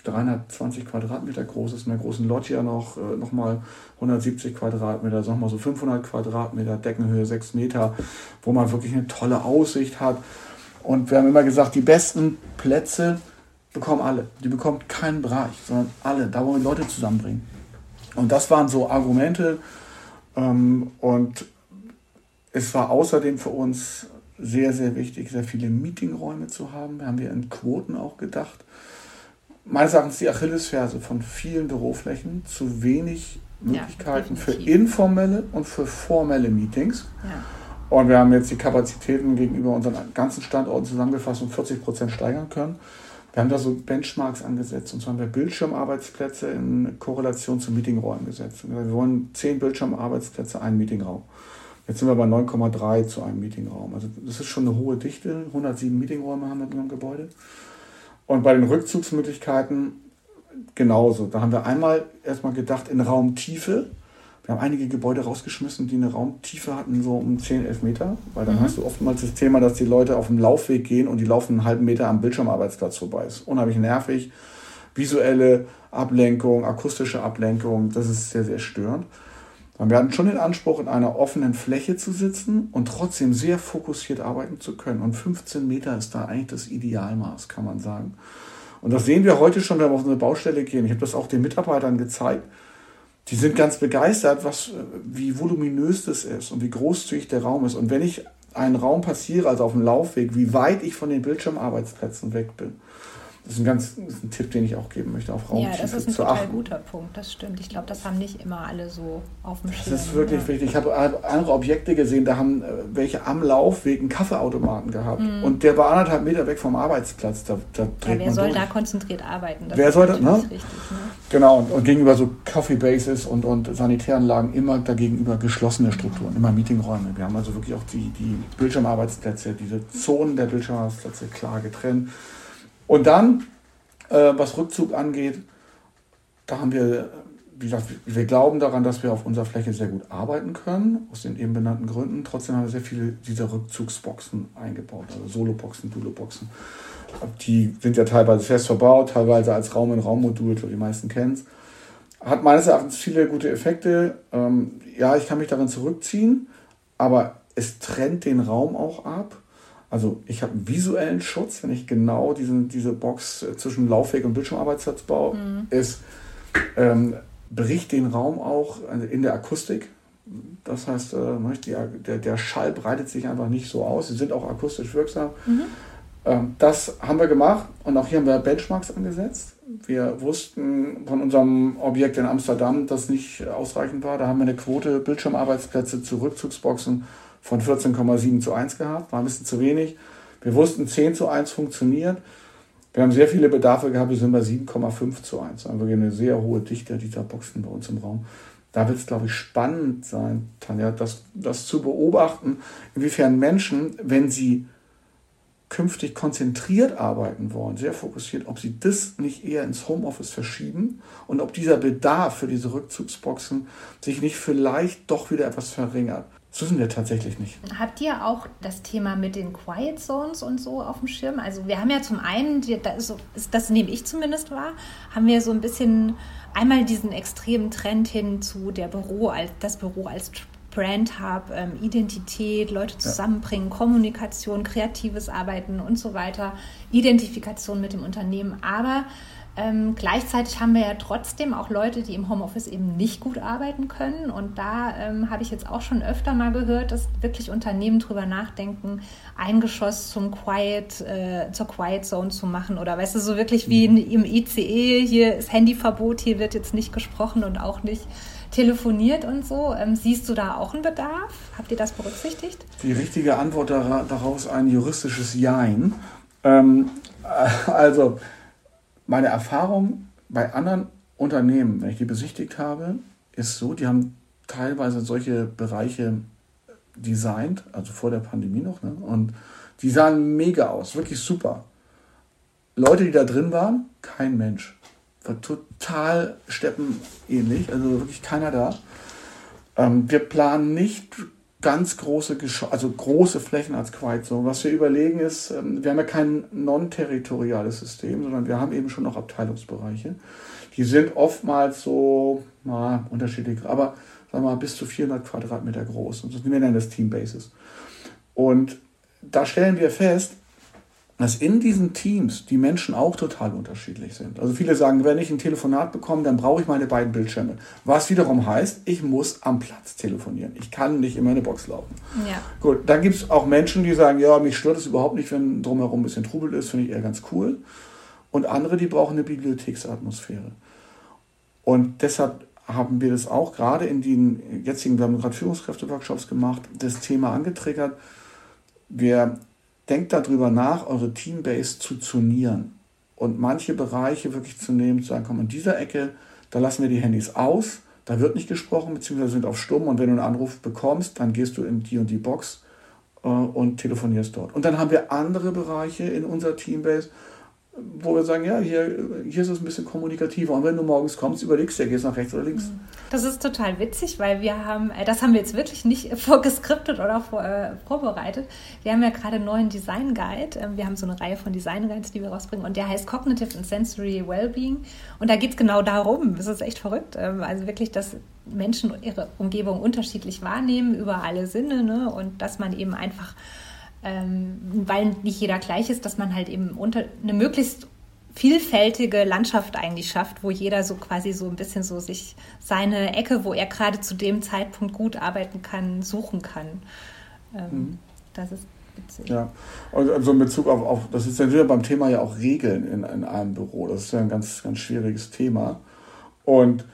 320 Quadratmeter groß ist, in der großen Loggia noch, äh, nochmal 170 Quadratmeter, sagen wir so 500 Quadratmeter, Deckenhöhe 6 Meter, wo man wirklich eine tolle Aussicht hat. Und wir haben immer gesagt, die besten Plätze bekommen alle. Die bekommt keinen Bereich, sondern alle, da wollen wir Leute zusammenbringen. Und das waren so Argumente. Ähm, und es war außerdem für uns sehr, sehr wichtig, sehr viele Meetingräume zu haben. Da haben wir in Quoten auch gedacht meines Erachtens die Achillesferse von vielen Büroflächen, zu wenig Möglichkeiten ja, für informelle und für formelle Meetings. Ja. Und wir haben jetzt die Kapazitäten gegenüber unseren ganzen Standorten zusammengefasst und 40 Prozent steigern können. Wir haben da so Benchmarks angesetzt und zwar haben wir Bildschirmarbeitsplätze in Korrelation zu Meetingräumen gesetzt. Wir wollen 10 Bildschirmarbeitsplätze, ein Meetingraum. Jetzt sind wir bei 9,3 zu einem Meetingraum. Also das ist schon eine hohe Dichte. 107 Meetingräume haben wir in unserem Gebäude. Und bei den Rückzugsmöglichkeiten genauso. Da haben wir einmal erstmal gedacht in Raumtiefe. Wir haben einige Gebäude rausgeschmissen, die eine Raumtiefe hatten, so um 10, 11 Meter. Weil dann mhm. hast du oftmals das Thema, dass die Leute auf dem Laufweg gehen und die laufen einen halben Meter am Bildschirmarbeitsplatz vorbei. Ist unheimlich nervig. Visuelle Ablenkung, akustische Ablenkung, das ist sehr, sehr störend. Wir hatten schon den Anspruch, in einer offenen Fläche zu sitzen und trotzdem sehr fokussiert arbeiten zu können. Und 15 Meter ist da eigentlich das Idealmaß, kann man sagen. Und das sehen wir heute schon, wenn wir auf eine Baustelle gehen. Ich habe das auch den Mitarbeitern gezeigt. Die sind ganz begeistert, was, wie voluminös das ist und wie großzügig der Raum ist. Und wenn ich einen Raum passiere, also auf dem Laufweg, wie weit ich von den Bildschirmarbeitsplätzen weg bin. Das ist ein ganz ist ein Tipp, den ich auch geben möchte, auf Raumtiefe Ja, das ist ein total achten. guter Punkt, das stimmt. Ich glaube, das haben nicht immer alle so auf dem Schirm. Das ist wirklich ja. wichtig. Ich habe andere Objekte gesehen, da haben äh, welche am Laufweg einen Kaffeeautomaten gehabt. Mhm. Und der war anderthalb Meter weg vom Arbeitsplatz. Da, da ja, wer soll durch. da konzentriert arbeiten? Das wer soll das, ne? Richtig, ne? Genau, und, und, gegenüber so Coffee Bases und, und Sanitäranlagen immer dagegenüber geschlossene Strukturen, immer Meetingräume. Wir haben also wirklich auch die, die Bildschirmarbeitsplätze, diese Zonen der Bildschirmarbeitsplätze klar getrennt. Und dann äh, was Rückzug angeht, da haben wir, wie gesagt, wir glauben daran, dass wir auf unserer Fläche sehr gut arbeiten können, aus den eben benannten Gründen. Trotzdem haben wir sehr viele dieser Rückzugsboxen eingebaut, also Soloboxen, Duloboxen. Die sind ja teilweise fest verbaut, teilweise als Raum-in-Raum-Modul, die meisten kennen es. Hat meines Erachtens viele gute Effekte. Ähm, ja, ich kann mich darin zurückziehen, aber es trennt den Raum auch ab. Also ich habe einen visuellen Schutz, wenn ich genau diesen, diese Box äh, zwischen Laufweg und Bildschirmarbeitsplatz baue. Mhm. Es ähm, bricht den Raum auch äh, in der Akustik. Das heißt, äh, ne, der, der Schall breitet sich einfach nicht so aus. Sie sind auch akustisch wirksam. Mhm. Ähm, das haben wir gemacht und auch hier haben wir Benchmarks angesetzt. Wir wussten von unserem Objekt in Amsterdam, das nicht ausreichend war. Da haben wir eine Quote Bildschirmarbeitsplätze zu Rückzugsboxen von 14,7 zu 1 gehabt, war ein bisschen zu wenig. Wir wussten, 10 zu 1 funktioniert. Wir haben sehr viele Bedarfe gehabt, wir sind bei 7,5 zu 1. Also wirklich eine sehr hohe Dichte dieser Boxen bei uns im Raum. Da wird es, glaube ich, spannend sein, Tanja, das, das zu beobachten, inwiefern Menschen, wenn sie künftig konzentriert arbeiten wollen, sehr fokussiert, ob sie das nicht eher ins Homeoffice verschieben und ob dieser Bedarf für diese Rückzugsboxen sich nicht vielleicht doch wieder etwas verringert. Das wissen wir tatsächlich nicht. Habt ihr auch das Thema mit den Quiet Zones und so auf dem Schirm? Also wir haben ja zum einen, das, das nehme ich zumindest wahr, haben wir so ein bisschen einmal diesen extremen Trend hin zu der Büro als das Büro als Brand Hub, ähm, Identität, Leute zusammenbringen, ja. Kommunikation, kreatives Arbeiten und so weiter, Identifikation mit dem Unternehmen. Aber ähm, gleichzeitig haben wir ja trotzdem auch Leute, die im Homeoffice eben nicht gut arbeiten können. Und da ähm, habe ich jetzt auch schon öfter mal gehört, dass wirklich Unternehmen drüber nachdenken, ein Geschoss zum Quiet, äh, zur Quiet Zone zu machen. Oder weißt du, so wirklich wie in, im ICE, hier ist Handyverbot, hier wird jetzt nicht gesprochen und auch nicht telefoniert und so. Ähm, siehst du da auch einen Bedarf? Habt ihr das berücksichtigt? Die richtige Antwort daraus ein juristisches Jein. Ähm, also meine Erfahrung bei anderen Unternehmen, wenn ich die besichtigt habe, ist so, die haben teilweise solche Bereiche designt, also vor der Pandemie noch, ne? und die sahen mega aus, wirklich super. Leute, die da drin waren, kein Mensch. War total steppenähnlich, also wirklich keiner da. Ähm, wir planen nicht ganz große, also große Flächen als Quiet Zone. Was wir überlegen ist, ähm, wir haben ja kein non-territoriales System, sondern wir haben eben schon noch Abteilungsbereiche. Die sind oftmals so, na, unterschiedlich, aber sagen wir mal bis zu 400 Quadratmeter groß. Und wir nennen das Team Bases. Und da stellen wir fest, dass in diesen Teams die Menschen auch total unterschiedlich sind. Also viele sagen, wenn ich ein Telefonat bekomme, dann brauche ich meine beiden Bildschirme. Was wiederum heißt, ich muss am Platz telefonieren. Ich kann nicht in meine Box laufen. Ja. Gut, dann gibt es auch Menschen, die sagen, ja, mich stört es überhaupt nicht, wenn drumherum ein bisschen Trubel ist, finde ich eher ganz cool. Und andere, die brauchen eine Bibliotheksatmosphäre. Und deshalb haben wir das auch gerade in den jetzigen, wir haben gerade Führungskräfte-Workshops gemacht, das Thema angetriggert. Wir denkt darüber nach, eure Teambase zu zonieren und manche Bereiche wirklich zu nehmen, zu sagen, komm, in dieser Ecke, da lassen wir die Handys aus, da wird nicht gesprochen, beziehungsweise sind auf Stumm und wenn du einen Anruf bekommst, dann gehst du in die und die Box äh, und telefonierst dort. Und dann haben wir andere Bereiche in unserer Teambase, wo wir sagen, ja, hier, hier ist es ein bisschen kommunikativer. Und wenn du morgens kommst, überlegst du, ja, gehst nach rechts oder links. Mhm. Das ist total witzig, weil wir haben, äh, das haben wir jetzt wirklich nicht vorgeskriptet oder vor, äh, vorbereitet. Wir haben ja gerade einen neuen Design Guide. Ähm, wir haben so eine Reihe von Design Guides, die wir rausbringen. Und der heißt Cognitive and Sensory Wellbeing. Und da geht es genau darum. Das ist echt verrückt. Ähm, also wirklich, dass Menschen ihre Umgebung unterschiedlich wahrnehmen über alle Sinne. Ne? Und dass man eben einfach ähm, weil nicht jeder gleich ist, dass man halt eben unter eine möglichst vielfältige Landschaft eigentlich schafft, wo jeder so quasi so ein bisschen so sich seine Ecke, wo er gerade zu dem Zeitpunkt gut arbeiten kann, suchen kann. Ähm, mhm. Das ist witzig. Ja, und also in Bezug auf, auf das ist ja wieder beim Thema ja auch Regeln in, in einem Büro. Das ist ja ein ganz, ganz schwieriges Thema. Und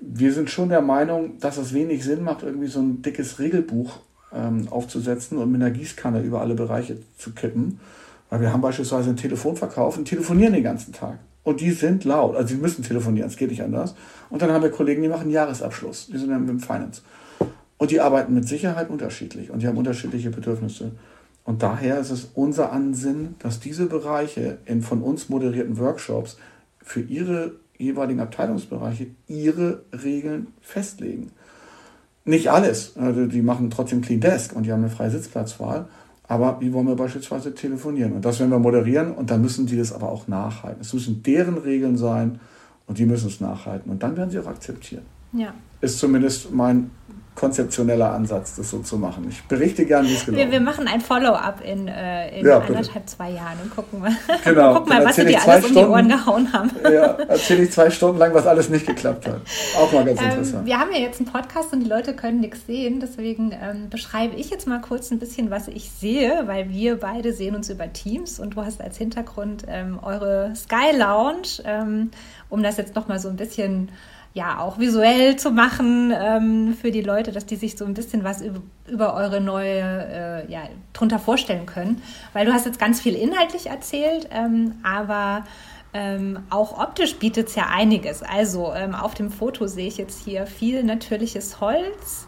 wir sind schon der Meinung, dass es wenig Sinn macht, irgendwie so ein dickes Regelbuch ähm, aufzusetzen und mit einer Gießkanne über alle Bereiche zu kippen. Weil wir haben beispielsweise einen Telefonverkauf und telefonieren den ganzen Tag. Und die sind laut. Also sie müssen telefonieren, es geht nicht anders. Und dann haben wir Kollegen, die machen Jahresabschluss. Die sind dann im Finance. Und die arbeiten mit Sicherheit unterschiedlich und die haben unterschiedliche Bedürfnisse. Und daher ist es unser Ansinnen, dass diese Bereiche in von uns moderierten Workshops für ihre jeweiligen Abteilungsbereiche ihre Regeln festlegen. Nicht alles. Also die machen trotzdem Clean Desk und die haben eine freie Sitzplatzwahl. Aber wie wollen wir beispielsweise telefonieren? Und das werden wir moderieren und dann müssen die das aber auch nachhalten. Es müssen deren Regeln sein und die müssen es nachhalten. Und dann werden sie auch akzeptieren. Ja. Ist zumindest mein konzeptioneller Ansatz, das so zu machen. Ich berichte gerne, wie es genau wir, wir machen ein Follow-up in, äh, in Ja, anderthalb, zwei Jahren und gucken mal, Genau, gucken mal was wir dir alles um die Ohren Stunden. gehauen haben. Ja, erzähle ich zwei Stunden lang, was alles nicht geklappt hat. Auch mal ganz Ähm, interessant. wir haben ja jetzt einen Podcast und die Leute können nichts sehen, deswegen ähm, beschreibe ich jetzt mal kurz ein bisschen, was ich sehe, weil wir beide sehen uns über Teams und du hast als Hintergrund ähm, eure Sky Lounge, ähm, um das jetzt nochmal so ein bisschen ja auch visuell zu machen ähm, für die Leute, dass die sich so ein bisschen was über, über eure neue äh, ja drunter vorstellen können, weil du hast jetzt ganz viel inhaltlich erzählt, ähm, aber ähm, auch optisch bietet es ja einiges. Also ähm, auf dem Foto sehe ich jetzt hier viel natürliches Holz.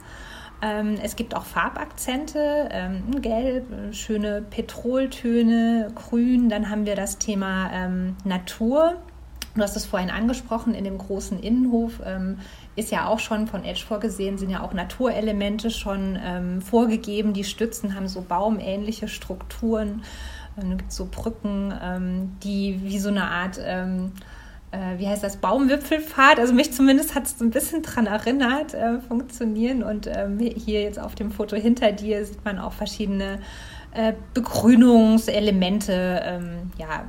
Ähm, es gibt auch Farbakzente, ähm, Gelb, äh, schöne Petroltöne, Grün. Dann haben wir das Thema Natur. Du hast es vorhin angesprochen, in dem großen Innenhof ähm, ist ja auch schon von Edge vorgesehen, sind ja auch Naturelemente schon ähm, vorgegeben. Die Stützen haben so baumähnliche Strukturen. Ähm, gibt es so Brücken, ähm, die wie so eine Art, ähm, äh, wie heißt das, Baumwipfelpfad, also mich zumindest hat es ein bisschen dran erinnert, äh, funktionieren. Und ähm, hier jetzt auf dem Foto hinter dir sieht man auch verschiedene äh, Begrünungselemente, ähm, ja,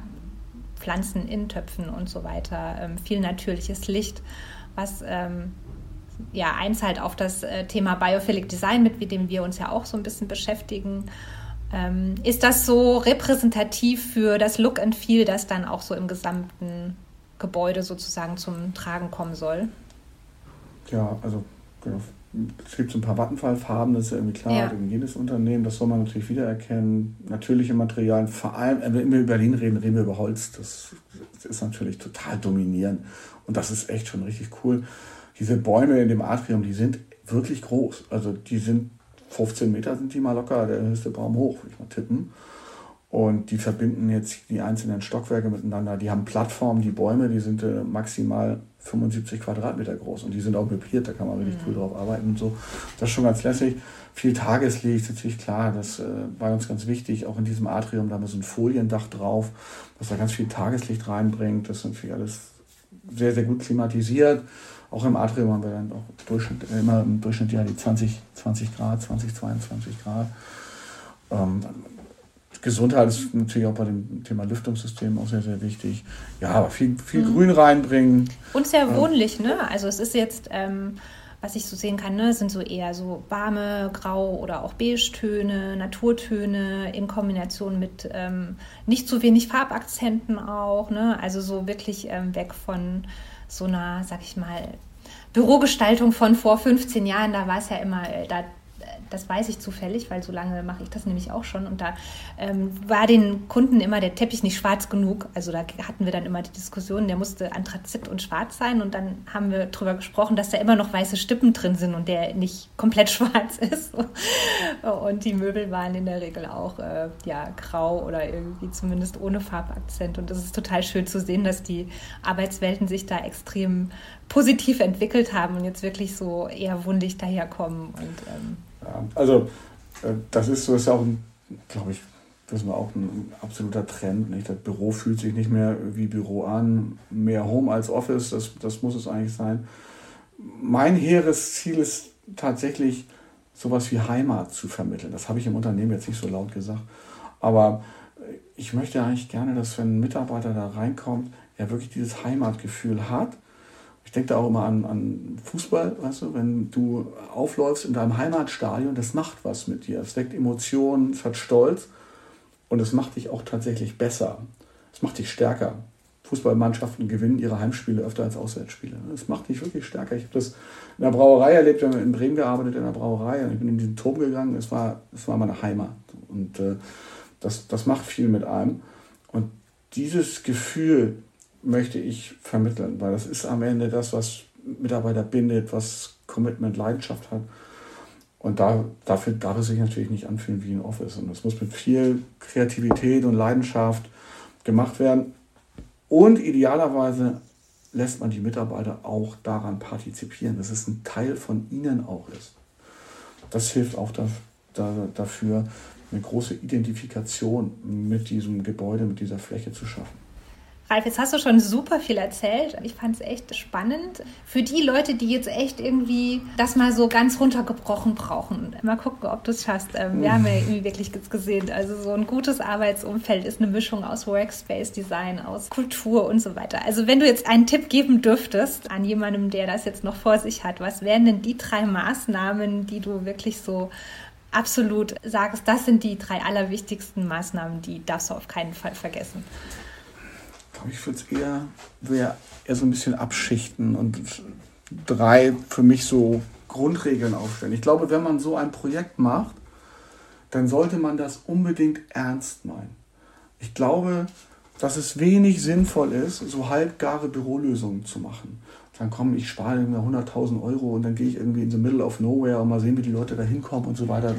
Pflanzen in Töpfen und so weiter, ähm, viel natürliches Licht, was ähm, ja einzahlt auf das äh, Thema Biophilic Design, mit dem wir uns ja auch so ein bisschen beschäftigen. Ähm, ist das so repräsentativ für das Look and Feel, das dann auch so im gesamten Gebäude sozusagen zum Tragen kommen soll? Ja, also genau. Es gibt so ein paar Vattenfallfarben, das ist ja irgendwie klar, Ja. gegen jedes Unternehmen, das soll man natürlich wiedererkennen. Natürliche Materialien, vor allem, wenn wir über Berlin reden, reden wir über Holz. Das, das ist natürlich total dominierend und das ist echt schon richtig cool. Diese Bäume in dem Atrium, die sind wirklich groß. Also die sind 15 Meter sind die mal locker, der höchste Baum hoch, würde ich mal tippen. Und die verbinden jetzt die einzelnen Stockwerke miteinander. Die haben Plattformen, die Bäume, die sind äh, maximal 75 Quadratmeter groß und die sind auch möbliert, da kann man richtig cool drauf arbeiten und so. Das ist schon ganz lässig. Viel Tageslicht, natürlich klar, das äh, war uns ganz wichtig. Auch in diesem Atrium, da haben wir so ein Foliendach drauf, was da ganz viel Tageslicht reinbringt. Das ist natürlich alles sehr, sehr gut klimatisiert. Auch im Atrium haben wir dann auch Durchschnitt, äh, immer im Durchschnitt ja die 20, 20 Grad, 20, 22 Grad. Ähm, Gesundheit ist natürlich auch bei dem Thema Lüftungssystem auch sehr, sehr wichtig. Ja, aber viel, viel Grün reinbringen. Und sehr wohnlich, ne? Also es ist jetzt, ähm, was ich so sehen kann, ne, sind so eher so warme, grau oder auch Beige-Töne, Naturtöne in Kombination mit ähm, nicht zu wenig Farbakzenten auch, ne? Also so wirklich ähm, weg von so einer, sag ich mal, Bürogestaltung von vor 15 Jahren. Da war es ja immer, äh, da das weiß ich zufällig, weil so lange mache ich das nämlich auch schon. Und da ähm, war den Kunden immer der Teppich nicht schwarz genug. Also da hatten wir dann immer die Diskussion, der musste anthrazit und schwarz sein. Und dann haben wir darüber gesprochen, dass da immer noch weiße Stippen drin sind und der nicht komplett schwarz ist. Und die Möbel waren in der Regel auch äh, ja, grau oder irgendwie zumindest ohne Farbakzent. Und das ist total schön zu sehen, dass die Arbeitswelten sich da extrem positiv entwickelt haben und jetzt wirklich so eher wundig daherkommen. Und, ähm, Ja, also äh, das ist so, ist ja auch, glaube ich, wissen wir auch ein absoluter Trend. Nicht? Das Büro fühlt sich nicht mehr wie Büro an, mehr Home als Office, das, das muss es eigentlich sein. Mein hehres Ziel ist tatsächlich, sowas wie Heimat zu vermitteln. Das habe ich im Unternehmen jetzt nicht so laut gesagt. Aber äh, ich möchte eigentlich gerne, dass wenn ein Mitarbeiter da reinkommt, er wirklich dieses Heimatgefühl hat. Ich denke da auch immer an, an Fußball, weißt du, wenn du aufläufst in deinem Heimatstadion, das macht was mit dir. Es weckt Emotionen, es hat Stolz. und es macht dich auch tatsächlich besser. Es macht dich stärker. Fußballmannschaften gewinnen ihre Heimspiele öfter als Auswärtsspiele. Das macht dich wirklich stärker. Ich habe das in der Brauerei erlebt, wir haben in Bremen gearbeitet, in der Brauerei, und ich bin in diesen Turm gegangen. Es war, es war meine Heimat. Und äh, das, das macht viel mit einem. Und dieses Gefühl möchte ich vermitteln, weil das ist am Ende das, was Mitarbeiter bindet, was Commitment, Leidenschaft hat. Und da, dafür darf es sich natürlich nicht anfühlen wie ein Office. Und das muss mit viel Kreativität und Leidenschaft gemacht werden. Und idealerweise lässt man die Mitarbeiter auch daran partizipieren, dass es ein Teil von ihnen auch ist. Das hilft auch da, da, dafür, eine große Identifikation mit diesem Gebäude, mit dieser Fläche zu schaffen. Ralf, jetzt hast du schon super viel erzählt. Ich fand es echt spannend. Für die Leute, die jetzt echt irgendwie das mal so ganz runtergebrochen brauchen, mal gucken, ob du es schaffst. Ähm, wir haben ja irgendwie wirklich gesehen, also so ein gutes Arbeitsumfeld ist eine Mischung aus Workspace Design, aus Kultur und so weiter. Also wenn du jetzt einen Tipp geben dürftest an jemandem, der das jetzt noch vor sich hat, was wären denn die drei Maßnahmen, die du wirklich so absolut sagst, das sind die drei allerwichtigsten Maßnahmen, die darfst du auf keinen Fall vergessen? Ich würde es eher, eher, so ein bisschen abschichten und drei für mich so Grundregeln aufstellen. Ich glaube, wenn man so ein Projekt macht, dann sollte man das unbedingt ernst meinen. Ich glaube, dass es wenig sinnvoll ist, so halbgare Bürolösungen zu machen. Dann komm, ich spare 100.000 Euro und dann gehe ich irgendwie in the middle of nowhere und mal sehen, wie die Leute da hinkommen und so weiter.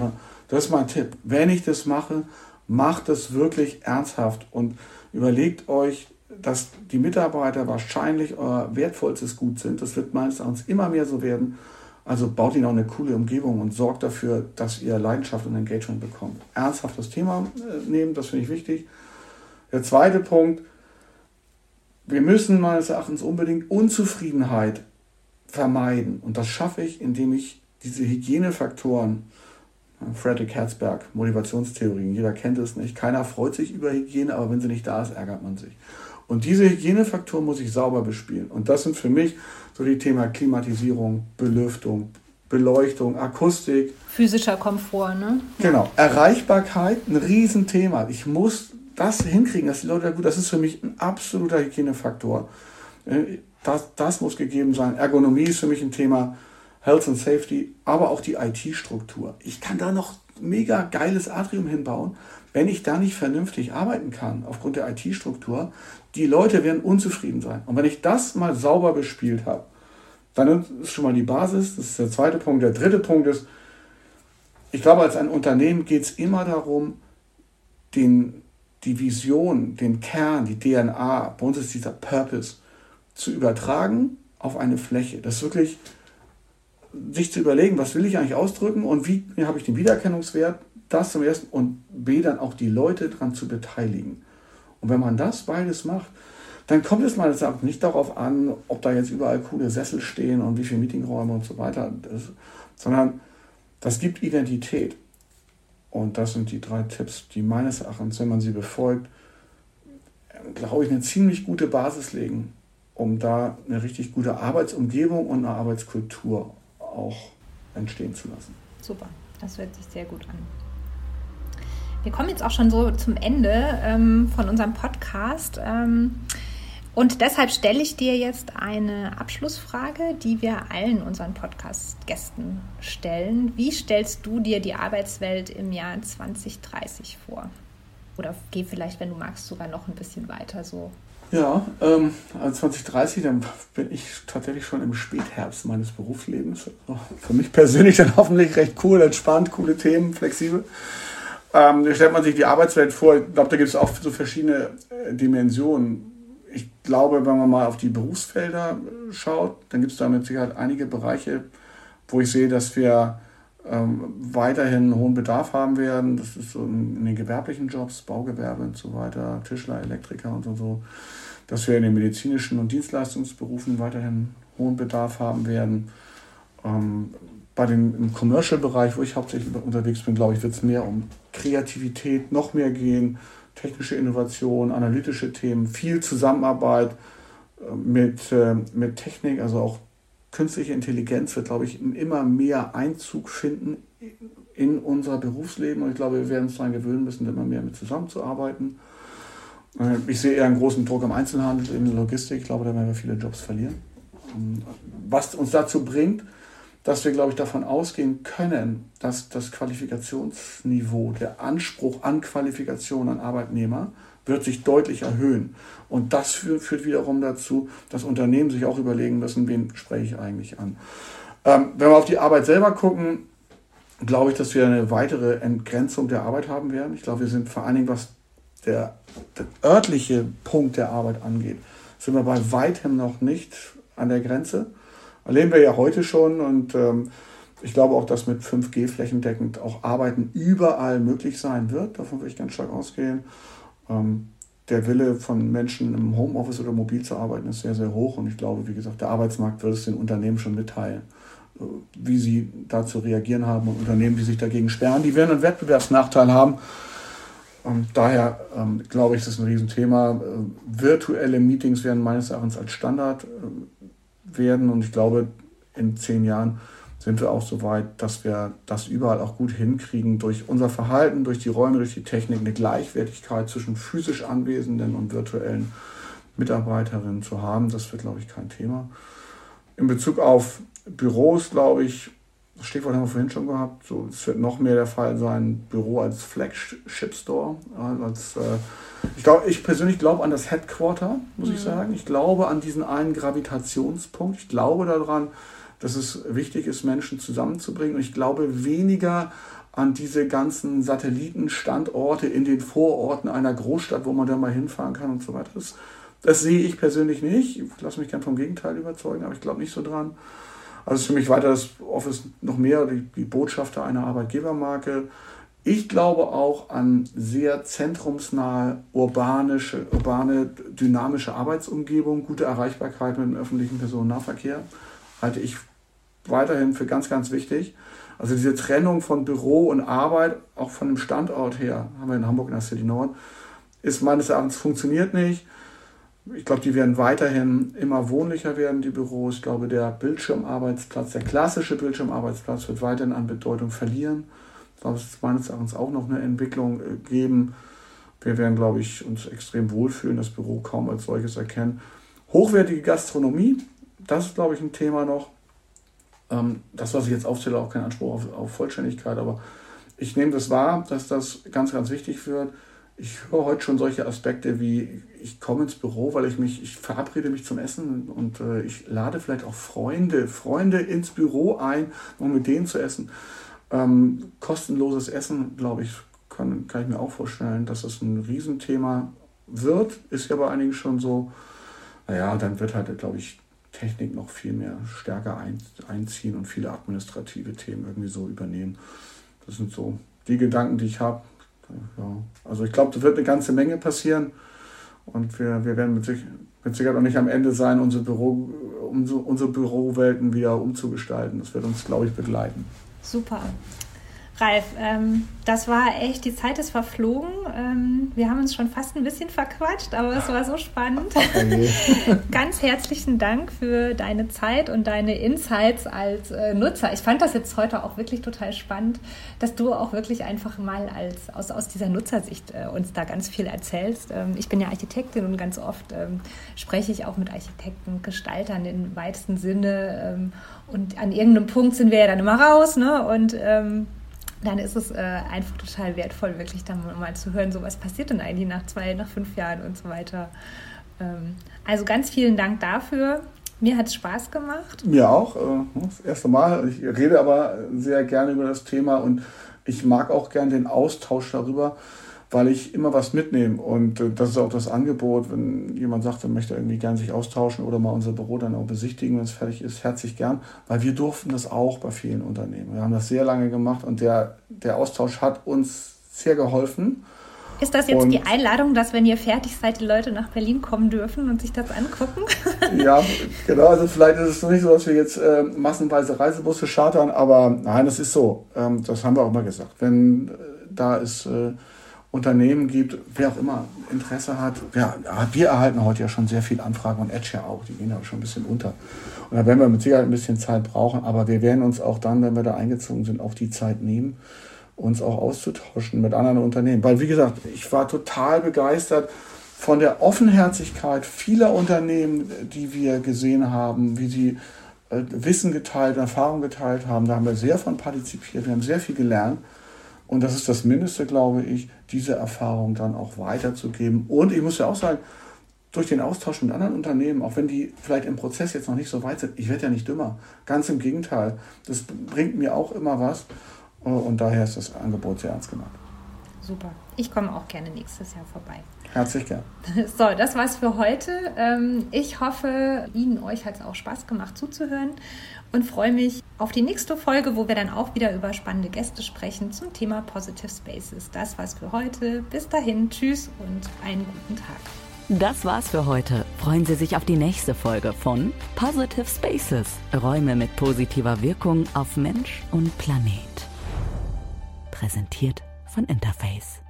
Das ist mein Tipp. Wenn ich das mache, macht es wirklich ernsthaft und überlegt euch, dass die Mitarbeiter wahrscheinlich euer wertvollstes Gut sind. Das wird meines Erachtens immer mehr so werden. Also baut ihnen auch eine coole Umgebung und sorgt dafür, dass ihr Leidenschaft und Engagement bekommt. Ernsthaft das Thema äh, nehmen, das finde ich wichtig. Der zweite Punkt, wir müssen meines Erachtens unbedingt Unzufriedenheit vermeiden. Und das schaffe ich, indem ich diese Hygienefaktoren, Frederick Herzberg, Motivationstheorien, jeder kennt es nicht. Keiner freut sich über Hygiene, aber wenn sie nicht da ist, ärgert man sich. Und diese Hygienefaktoren muss ich sauber bespielen. Und das sind für mich so die Themen Klimatisierung, Belüftung, Beleuchtung, Akustik. Physischer Komfort, ne? Genau. Erreichbarkeit, ein Riesenthema. Ich muss das hinkriegen, dass die Leute, gut, das ist für mich ein absoluter Hygienefaktor. Äh, das, das muss gegeben sein. Ergonomie ist für mich ein Thema. Health and Safety, aber auch die IT-Struktur. Ich kann da noch mega geiles Atrium hinbauen, wenn ich da nicht vernünftig arbeiten kann, aufgrund der IT-Struktur, die Leute werden unzufrieden sein. Und wenn ich das mal sauber bespielt habe, dann ist schon mal die Basis. Das ist der zweite Punkt. Der dritte Punkt ist, ich glaube, als ein Unternehmen geht es immer darum, den, die Vision, den Kern, die DNA, bei uns ist dieser Purpose, zu übertragen auf eine Fläche. Das ist wirklich sich zu überlegen, was will ich eigentlich ausdrücken und wie habe ich den Wiedererkennungswert, das zum ersten und B dann auch die Leute daran zu beteiligen. Und wenn man das beides macht, dann kommt es Erachtens nicht darauf an, ob da jetzt überall coole Sessel stehen und wie viele Meetingräume und so weiter, das, sondern das gibt Identität. Und das sind die drei Tipps, die meines Erachtens, wenn man sie befolgt, glaube ich, eine ziemlich gute Basis legen, um da eine richtig gute Arbeitsumgebung und eine Arbeitskultur auch entstehen zu lassen. Super, das hört sich sehr gut an. Wir kommen jetzt auch schon so zum Ende ähm, von unserem Podcast. Ähm, und deshalb stelle ich dir jetzt eine Abschlussfrage, die wir allen unseren Podcast-Gästen stellen. Wie stellst du dir die Arbeitswelt im Jahr 2030 vor? Oder geh vielleicht, wenn du magst, sogar noch ein bisschen weiter so. Ja, ähm, also 2030, dann bin ich tatsächlich schon im Spätherbst meines Berufslebens. Also für mich persönlich dann hoffentlich recht cool, entspannt, coole Themen, flexibel. Ähm, stellt man sich die Arbeitswelt vor. Ich glaube, da gibt es auch so verschiedene äh, Dimensionen. Ich glaube, wenn man mal auf die Berufsfelder äh, schaut, dann gibt es da mit Sicherheit einige Bereiche, wo ich sehe, dass wir ähm, weiterhin einen hohen Bedarf haben werden. Das ist so in, in den gewerblichen Jobs, Baugewerbe und so weiter, Tischler, Elektriker und so, so. Dass wir in den medizinischen und Dienstleistungsberufen weiterhin hohen Bedarf haben werden. Ähm, bei dem Commercial-Bereich, wo ich hauptsächlich unterwegs bin, glaube ich, wird es mehr um Kreativität, noch mehr gehen, technische Innovation, analytische Themen, viel Zusammenarbeit äh, mit, äh, mit Technik, also auch künstliche Intelligenz wird, glaube ich, immer mehr Einzug finden in unser Berufsleben und ich glaube, wir werden uns daran gewöhnen müssen, immer mehr mit zusammenzuarbeiten. Äh, ich sehe eher einen großen Druck am Einzelhandel, in der Logistik. Ich glaube, da werden wir viele Jobs verlieren. Ähm, was uns dazu bringt, dass wir, glaube ich, davon ausgehen können, dass das Qualifikationsniveau, der Anspruch an Qualifikation an Arbeitnehmer wird sich deutlich erhöhen. Und das führt wiederum dazu, dass Unternehmen sich auch überlegen müssen, wen spreche ich eigentlich an. Ähm, wenn wir auf die Arbeit selber gucken, glaube ich, dass wir eine weitere Entgrenzung der Arbeit haben werden. Ich glaube, wir sind vor allen Dingen, was der, der örtliche Punkt der Arbeit angeht, sind wir bei weitem noch nicht an der Grenze. Erleben wir ja heute schon und ähm, ich glaube auch, dass mit 5G flächendeckend auch Arbeiten überall möglich sein wird. Davon würde ich ganz stark ausgehen. Ähm, der Wille von Menschen im Homeoffice oder mobil zu arbeiten ist sehr, sehr hoch und ich glaube, wie gesagt, der Arbeitsmarkt wird es den Unternehmen schon mitteilen, äh, wie sie dazu reagieren haben und Unternehmen, die sich dagegen sperren, die werden einen Wettbewerbsnachteil haben. Und daher ähm, glaube ich, das ist ein Riesenthema. Äh, virtuelle Meetings werden meines Erachtens als Standard äh, werden und ich glaube, in zehn Jahren sind wir auch so weit, dass wir das überall auch gut hinkriegen, durch unser Verhalten, durch die Räume, durch die Technik eine Gleichwertigkeit zwischen physisch anwesenden und virtuellen Mitarbeiterinnen zu haben. Das wird, glaube ich, kein Thema. In Bezug auf Büros, glaube ich, das Stichwort haben wir vorhin schon gehabt, so, es wird noch mehr der Fall sein, Büro als Flagship Store. Als, äh, ich, glaub, ich persönlich glaube an das Headquarter, muss mhm. ich sagen. Ich glaube an diesen einen Gravitationspunkt. Ich glaube daran, dass es wichtig ist, Menschen zusammenzubringen. Und ich glaube weniger an diese ganzen Satellitenstandorte in den Vororten einer Großstadt, wo man dann mal hinfahren kann und so weiter. Das, das sehe ich persönlich nicht. Ich lasse mich gern vom Gegenteil überzeugen, aber ich glaube nicht so dran. Also ist für mich weiter das Office noch mehr die, die Botschafter einer Arbeitgebermarke. Ich glaube auch an sehr zentrumsnahe, urbanische, urbane, dynamische Arbeitsumgebung, gute Erreichbarkeit mit dem öffentlichen Personennahverkehr halte ich weiterhin für ganz, ganz wichtig. Also diese Trennung von Büro und Arbeit, auch von dem Standort her, haben wir in Hamburg in der City Nord, ist meines Erachtens funktioniert nicht. Ich glaube, die werden weiterhin immer wohnlicher werden, die Büros. Ich glaube, der Bildschirmarbeitsplatz, der klassische Bildschirmarbeitsplatz wird weiterhin an Bedeutung verlieren. Ich glaube, es wird meines Erachtens auch noch eine Entwicklung äh, geben. Wir werden, glaube ich, uns extrem wohlfühlen, das Büro kaum als solches erkennen. Hochwertige Gastronomie, das ist, glaube ich, ein Thema noch. Ähm, das, was ich jetzt aufzähle, auch kein Anspruch auf, auf Vollständigkeit, aber ich nehme das wahr, dass das ganz, ganz wichtig wird. Ich höre heute schon solche Aspekte wie, ich komme ins Büro, weil ich mich, ich verabrede mich zum Essen und äh, ich lade vielleicht auch Freunde, Freunde ins Büro ein, um mit denen zu essen. Ähm, kostenloses Essen, glaube ich, kann, kann ich mir auch vorstellen, dass das ein Riesenthema wird. Ist ja bei einigen schon so. Naja, dann wird halt, glaube ich, Technik noch viel mehr stärker ein, einziehen und viele administrative Themen irgendwie so übernehmen. Das sind so die Gedanken, die ich habe. Ja. Also ich glaube, da wird eine ganze Menge passieren und wir, wir werden mit, sich, mit Sicherheit auch nicht am Ende sein, unsere, Büro, unsere, unsere Bürowelten wieder umzugestalten. Das wird uns, glaube ich, begleiten. Super. Ralf, ähm, das war echt, die Zeit ist verflogen. Ähm, wir haben uns schon fast ein bisschen verquatscht, aber es war so spannend. Ganz herzlichen Dank für deine Zeit und deine Insights als äh, Nutzer. Ich fand das jetzt heute auch wirklich total spannend, dass du auch wirklich einfach mal als, aus, aus dieser Nutzersicht äh, uns da ganz viel erzählst. Ähm, ich bin ja Architektin und ganz oft ähm, spreche ich auch mit Architekten, Gestaltern im weitesten Sinne. Ähm, und an irgendeinem Punkt sind wir ja dann immer raus ne? und ähm, dann ist es äh, einfach total wertvoll, wirklich dann mal zu hören, so was passiert denn eigentlich nach zwei, nach fünf Jahren und so weiter. Ähm, also ganz vielen Dank dafür. Mir hat es Spaß gemacht. Mir auch. Äh, das erste Mal. Ich rede aber sehr gerne über das Thema und ich mag auch gerne den Austausch darüber weil ich immer was mitnehme. Und äh, das ist auch das Angebot, wenn jemand sagt, er möchte irgendwie gern sich austauschen oder mal unser Büro dann auch besichtigen, wenn es fertig ist, herzlich gern, weil wir durften das auch bei vielen Unternehmen. Wir haben das sehr lange gemacht und der, der Austausch hat uns sehr geholfen. Ist das jetzt und die Einladung, dass wenn ihr fertig seid, die Leute nach Berlin kommen dürfen und sich das angucken? ja, genau. Also vielleicht ist es nicht so, dass wir jetzt äh, massenweise Reisebusse chartern, aber nein, das ist so. Ähm, das haben wir auch mal gesagt. Wenn äh, da ist äh, Unternehmen gibt, wer auch immer Interesse hat. Ja, wir erhalten heute ja schon sehr viele Anfragen und Edge ja auch, die gehen aber schon ein bisschen unter. Und da werden wir mit Sicherheit ein bisschen Zeit brauchen, aber wir werden uns auch dann, wenn wir da eingezogen sind, auch die Zeit nehmen, uns auch auszutauschen mit anderen Unternehmen. Weil, wie gesagt, ich war total begeistert von der Offenherzigkeit vieler Unternehmen, die wir gesehen haben, wie sie äh, Wissen geteilt, Erfahrung geteilt haben. Da haben wir sehr von partizipiert, wir haben sehr viel gelernt. Und das ist das Mindeste, glaube ich, diese Erfahrung dann auch weiterzugeben. Und ich muss ja auch sagen, durch den Austausch mit anderen Unternehmen, auch wenn die vielleicht im Prozess jetzt noch nicht so weit sind, ich werde ja nicht dümmer. Ganz im Gegenteil. Das bringt mir auch immer was. Und daher ist das Angebot sehr ernst gemeint. Super. Ich komme auch gerne nächstes Jahr vorbei. Herzlich gern. So, das war's für heute. Ähm, ich hoffe, Ihnen, euch hat es auch Spaß gemacht zuzuhören und freue mich auf die nächste Folge, wo wir dann auch wieder über spannende Gäste sprechen zum Thema Positive Spaces. Das war's für heute. Bis dahin, tschüss und einen guten Tag. Das war's für heute. Freuen Sie sich auf die nächste Folge von Positive Spaces. Räume mit positiver Wirkung auf Mensch und Planet. Präsentiert von Interface.